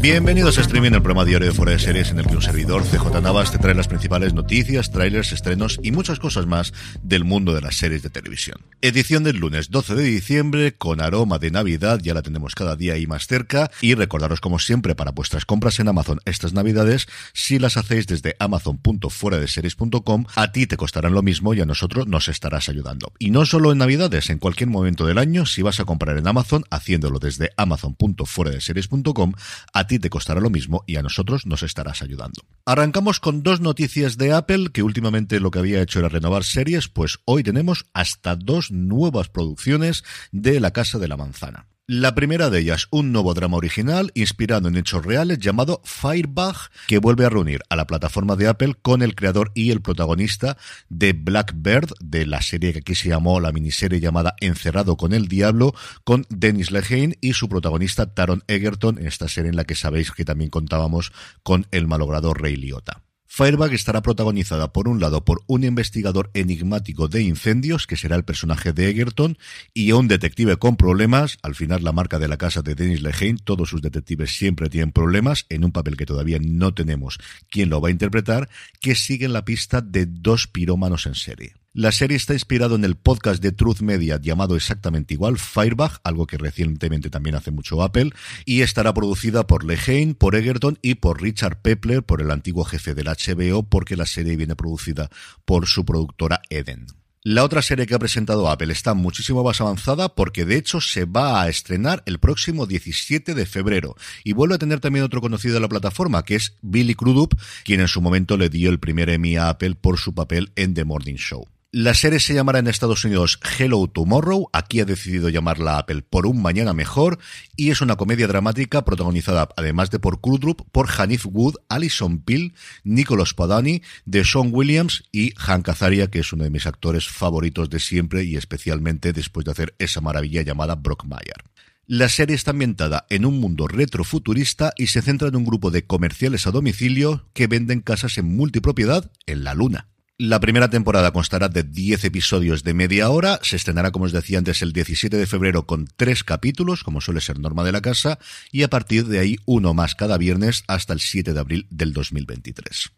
Bienvenidos a Streaming, el programa diario de Fuera de Series en el que un servidor, CJ Navas, te trae las principales noticias, trailers, estrenos y muchas cosas más del mundo de las series de televisión. Edición del lunes 12 de diciembre con aroma de Navidad, ya la tenemos cada día ahí más cerca y recordaros como siempre para vuestras compras en Amazon estas Navidades, si las hacéis desde amazon.fueradeseries.com, a ti te costarán lo mismo y a nosotros nos estarás ayudando. Y no solo en Navidades, en cualquier momento del año, si vas a comprar en Amazon, haciéndolo desde amazon.fueradeseries.com, a ti te costará lo mismo y a nosotros nos estarás ayudando. Arrancamos con dos noticias de Apple, que últimamente lo que había hecho era renovar series, pues hoy tenemos hasta dos nuevas producciones de La Casa de la Manzana. La primera de ellas, un nuevo drama original inspirado en hechos reales llamado Firebug, que vuelve a reunir a la plataforma de Apple con el creador y el protagonista de Blackbird, de la serie que aquí se llamó la miniserie llamada Encerrado con el Diablo, con Dennis Lehane y su protagonista Taron Egerton, en esta serie en la que sabéis que también contábamos con el malogrado Ray Liotta. Firebug estará protagonizada por un lado por un investigador enigmático de incendios, que será el personaje de Egerton, y un detective con problemas, al final la marca de la casa de Dennis Lehane, todos sus detectives siempre tienen problemas, en un papel que todavía no tenemos quién lo va a interpretar, que sigue la pista de dos pirómanos en serie. La serie está inspirada en el podcast de Truth Media llamado exactamente igual, Firebug, algo que recientemente también hace mucho Apple, y estará producida por Lehane, por Egerton y por Richard Pepler, por el antiguo jefe del HBO, porque la serie viene producida por su productora Eden. La otra serie que ha presentado Apple está muchísimo más avanzada porque de hecho se va a estrenar el próximo 17 de febrero y vuelve a tener también otro conocido de la plataforma que es Billy Crudup, quien en su momento le dio el primer Emmy a Apple por su papel en The Morning Show. La serie se llamará en Estados Unidos Hello Tomorrow, aquí ha decidido llamarla Apple por un mañana mejor, y es una comedia dramática protagonizada, además de por Crudup, por Hanif Wood, Alison Pill, Nicholas Padani, de Sean Williams y Hank Azaria, que es uno de mis actores favoritos de siempre y especialmente después de hacer esa maravilla llamada Brockmire. La serie está ambientada en un mundo retrofuturista y se centra en un grupo de comerciales a domicilio que venden casas en multipropiedad en la Luna. La primera temporada constará de 10 episodios de media hora, se estrenará, como os decía antes, el 17 de febrero con tres capítulos, como suele ser norma de la casa, y a partir de ahí uno más cada viernes hasta el 7 de abril del 2023.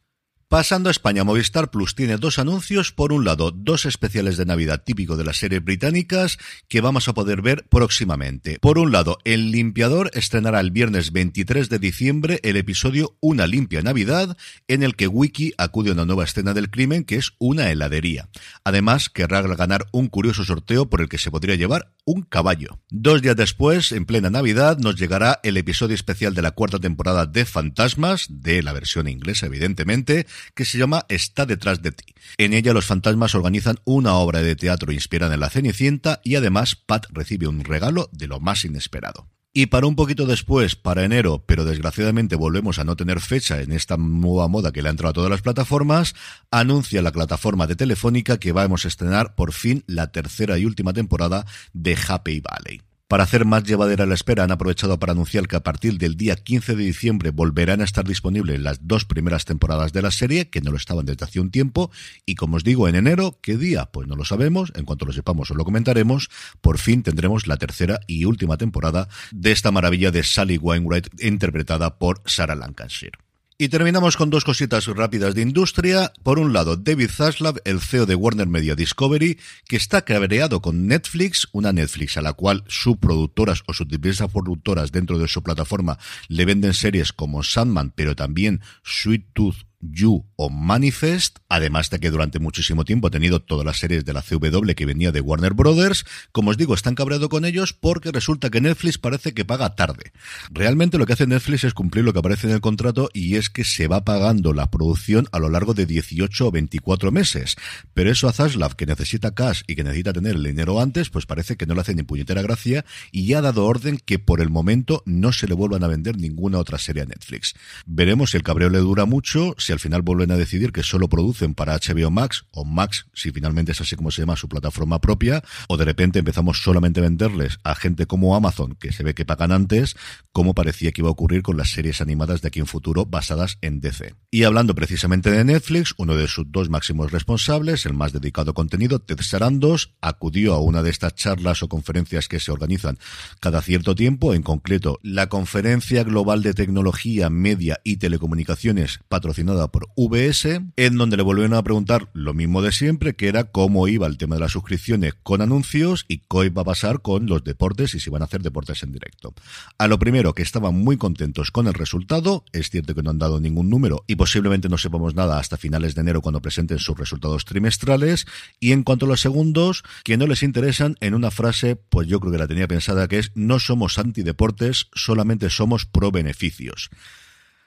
Pasando a España, Movistar Plus tiene dos anuncios. Por un lado, dos especiales de Navidad típico de las series británicas que vamos a poder ver próximamente. Por un lado, El Limpiador estrenará el viernes 23 de diciembre el episodio Una limpia Navidad, en el que Wiki acude a una nueva escena del crimen que es una heladería. Además, querrá ganar un curioso sorteo por el que se podría llevar un caballo. Dos días después, en plena Navidad, nos llegará el episodio especial de la cuarta temporada de Fantasmas, de la versión inglesa, evidentemente, que se llama Está detrás de ti. En ella los fantasmas organizan una obra de teatro inspirada en la Cenicienta y además Pat recibe un regalo de lo más inesperado. Y para un poquito después, para enero, pero desgraciadamente volvemos a no tener fecha en esta nueva moda que le ha entrado a todas las plataformas, anuncia la plataforma de Telefónica que vamos a estrenar por fin la tercera y última temporada de Happy Valley. Para hacer más llevadera la espera, han aprovechado para anunciar que a partir del día 15 de diciembre volverán a estar disponibles las dos primeras temporadas de la serie, que no lo estaban desde hace un tiempo. Y como os digo, en enero, ¿qué día? Pues no lo sabemos. En cuanto lo sepamos, os lo comentaremos. Por fin tendremos la tercera y última temporada de esta maravilla de Sally Wainwright, interpretada por Sarah Lancashire. Y terminamos con dos cositas rápidas de industria. Por un lado, David Zaslav, el CEO de Warner Media Discovery, que está cabreado con Netflix, una Netflix a la cual sus productoras o sus diversas productoras dentro de su plataforma le venden series como Sandman, pero también Sweet Tooth You o Manifest, además de que durante muchísimo tiempo ha tenido todas las series de la CW que venía de Warner Brothers. Como os digo, están cabreados con ellos porque resulta que Netflix parece que paga tarde. Realmente lo que hace Netflix es cumplir lo que aparece en el contrato y es que se va pagando la producción a lo largo de 18 o 24 meses. Pero eso a Zaslav, que necesita cash y que necesita tener el dinero antes, pues parece que no le hace ni puñetera gracia y ya ha dado orden que por el momento no se le vuelvan a vender ninguna otra serie a Netflix. Veremos si el cabreo le dura mucho, si al final vuelven a decidir que solo producen para HBO Max o Max, si finalmente es así como se llama su plataforma propia, o de repente empezamos solamente a venderles a gente como Amazon, que se ve que pagan antes, como parecía que iba a ocurrir con las series animadas de aquí en futuro basadas en DC. Y hablando precisamente de Netflix, uno de sus dos máximos responsables, el más dedicado a contenido, Ted Sarandos, acudió a una de estas charlas o conferencias que se organizan cada cierto tiempo, en concreto la Conferencia Global de Tecnología, Media y Telecomunicaciones, patrocinada por VS, en donde le volvieron a preguntar lo mismo de siempre, que era cómo iba el tema de las suscripciones con anuncios y qué iba a pasar con los deportes y si van a hacer deportes en directo. A lo primero, que estaban muy contentos con el resultado, es cierto que no han dado ningún número y posiblemente no sepamos nada hasta finales de enero cuando presenten sus resultados trimestrales, y en cuanto a los segundos, que no les interesan en una frase, pues yo creo que la tenía pensada, que es no somos antideportes, solamente somos pro beneficios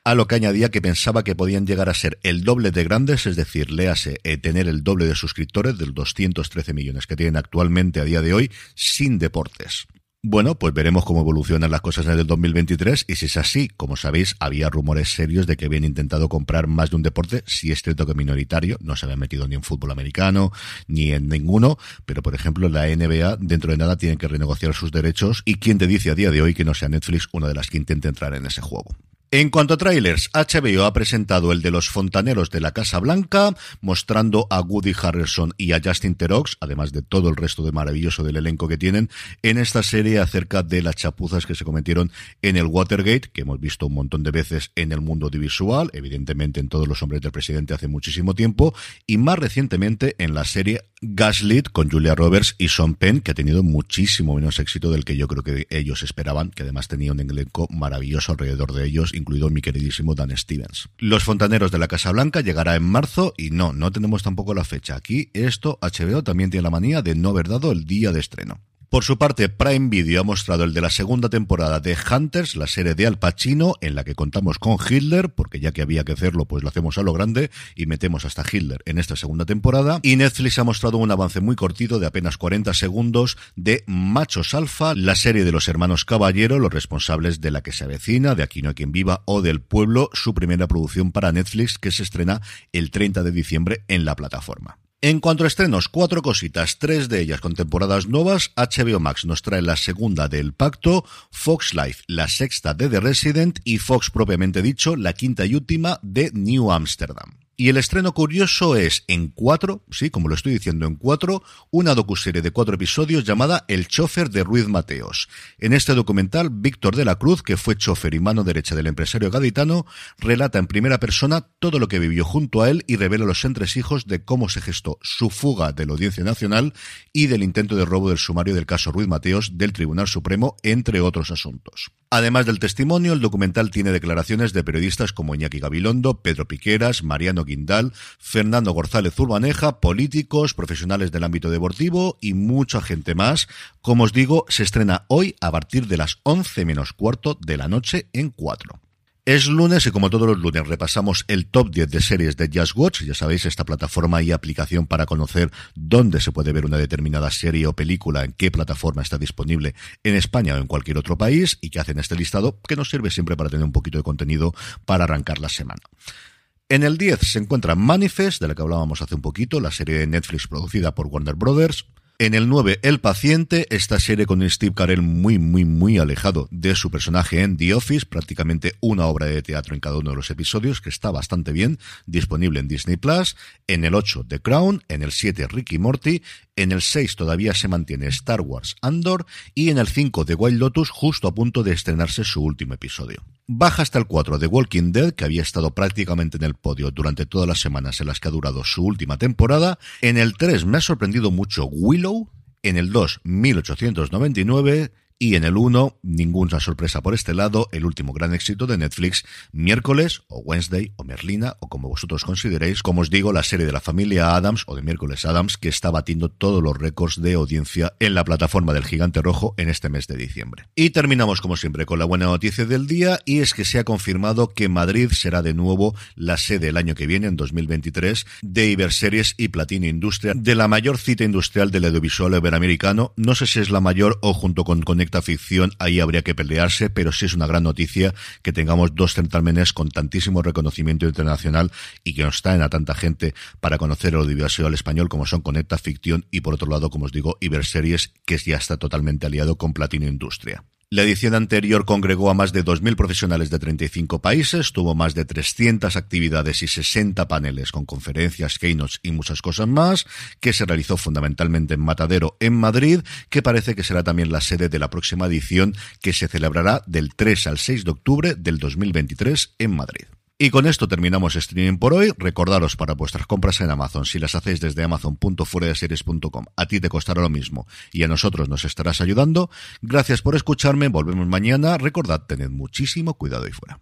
a lo que añadía que pensaba que podían llegar a ser el doble de grandes, es decir, léase, eh, tener el doble de suscriptores del 213 millones que tienen actualmente a día de hoy sin deportes. Bueno, pues veremos cómo evolucionan las cosas en el 2023 y si es así, como sabéis, había rumores serios de que habían intentado comprar más de un deporte, si es cierto que minoritario, no se habían metido ni en fútbol americano ni en ninguno, pero por ejemplo la NBA dentro de nada tiene que renegociar sus derechos y quién te dice a día de hoy que no sea Netflix una de las que intente entrar en ese juego. En cuanto a trailers, HBO ha presentado el de los fontaneros de la Casa Blanca, mostrando a Woody Harrelson y a Justin Terox, además de todo el resto de maravilloso del elenco que tienen, en esta serie acerca de las chapuzas que se cometieron en el Watergate, que hemos visto un montón de veces en el mundo audiovisual, evidentemente en todos los hombres del presidente hace muchísimo tiempo, y más recientemente en la serie Gaslit con Julia Roberts y Sean Penn, que ha tenido muchísimo menos éxito del que yo creo que ellos esperaban, que además tenía un elenco maravilloso alrededor de ellos, incluido mi queridísimo Dan Stevens. Los Fontaneros de la Casa Blanca llegará en marzo y no, no tenemos tampoco la fecha. Aquí esto, HBO también tiene la manía de no haber dado el día de estreno. Por su parte, Prime Video ha mostrado el de la segunda temporada de Hunters, la serie de Al Pacino, en la que contamos con Hitler, porque ya que había que hacerlo, pues lo hacemos a lo grande y metemos hasta Hitler en esta segunda temporada. Y Netflix ha mostrado un avance muy cortito de apenas 40 segundos de Machos Alfa, la serie de los hermanos Caballero, los responsables de la que se avecina, de Aquí no hay quien viva o del pueblo, su primera producción para Netflix que se estrena el 30 de diciembre en la plataforma. En cuanto a estrenos, cuatro cositas, tres de ellas con temporadas nuevas. HBO Max nos trae la segunda de El Pacto, Fox Life la sexta de The Resident y Fox propiamente dicho la quinta y última de New Amsterdam. Y el estreno curioso es en cuatro, sí, como lo estoy diciendo, en cuatro, una docuserie de cuatro episodios llamada El chofer de Ruiz Mateos. En este documental, Víctor de la Cruz, que fue chofer y mano derecha del empresario gaditano, relata en primera persona todo lo que vivió junto a él y revela los entresijos de cómo se gestó su fuga de la Audiencia Nacional y del intento de robo del sumario del caso Ruiz Mateos del Tribunal Supremo, entre otros asuntos. Además del testimonio, el documental tiene declaraciones de periodistas como Iñaki Gabilondo, Pedro Piqueras, Mariano Guindal, Fernando González Urbaneja, políticos, profesionales del ámbito deportivo y mucha gente más. Como os digo, se estrena hoy a partir de las 11 menos cuarto de la noche en 4. Es lunes y como todos los lunes repasamos el top 10 de series de Just Watch. Ya sabéis, esta plataforma y aplicación para conocer dónde se puede ver una determinada serie o película, en qué plataforma está disponible en España o en cualquier otro país y que hacen este listado que nos sirve siempre para tener un poquito de contenido para arrancar la semana. En el 10 se encuentra Manifest, de la que hablábamos hace un poquito, la serie de Netflix producida por Warner Brothers. En el 9, El paciente, esta serie con Steve Carell muy, muy, muy alejado de su personaje en The Office, prácticamente una obra de teatro en cada uno de los episodios, que está bastante bien, disponible en Disney Plus. En el 8, The Crown. En el 7, Ricky Morty. En el 6 todavía se mantiene Star Wars Andor. Y en el 5, The Wild Lotus, justo a punto de estrenarse su último episodio. Baja hasta el 4 The Walking Dead, que había estado prácticamente en el podio durante todas las semanas en las que ha durado su última temporada. En el 3 me ha sorprendido mucho Willow. En el 2, 1899. Y en el 1, ninguna sorpresa por este lado, el último gran éxito de Netflix, miércoles o Wednesday o Merlina o como vosotros consideréis, como os digo, la serie de la familia Adams o de miércoles Adams que está batiendo todos los récords de audiencia en la plataforma del gigante rojo en este mes de diciembre. Y terminamos como siempre con la buena noticia del día y es que se ha confirmado que Madrid será de nuevo la sede el año que viene, en 2023, de Iberseries y Platino Industria, de la mayor cita industrial del audiovisual iberoamericano. No sé si es la mayor o junto con, Conecta Ficción, ahí habría que pelearse, pero sí es una gran noticia que tengamos dos certámenes con tantísimo reconocimiento internacional y que nos traen a tanta gente para conocer el audiovisual español como son Conecta Ficción y por otro lado, como os digo, Iberseries, que ya está totalmente aliado con Platino Industria. La edición anterior congregó a más de 2.000 profesionales de 35 países, tuvo más de 300 actividades y 60 paneles con conferencias, keynotes y muchas cosas más, que se realizó fundamentalmente en Matadero, en Madrid, que parece que será también la sede de la próxima edición, que se celebrará del 3 al 6 de octubre del 2023 en Madrid. Y con esto terminamos este streaming por hoy. Recordaros para vuestras compras en Amazon, si las hacéis desde amazon.fueradeseries.com, a ti te costará lo mismo y a nosotros nos estarás ayudando. Gracias por escucharme, volvemos mañana. Recordad, tened muchísimo cuidado ahí fuera.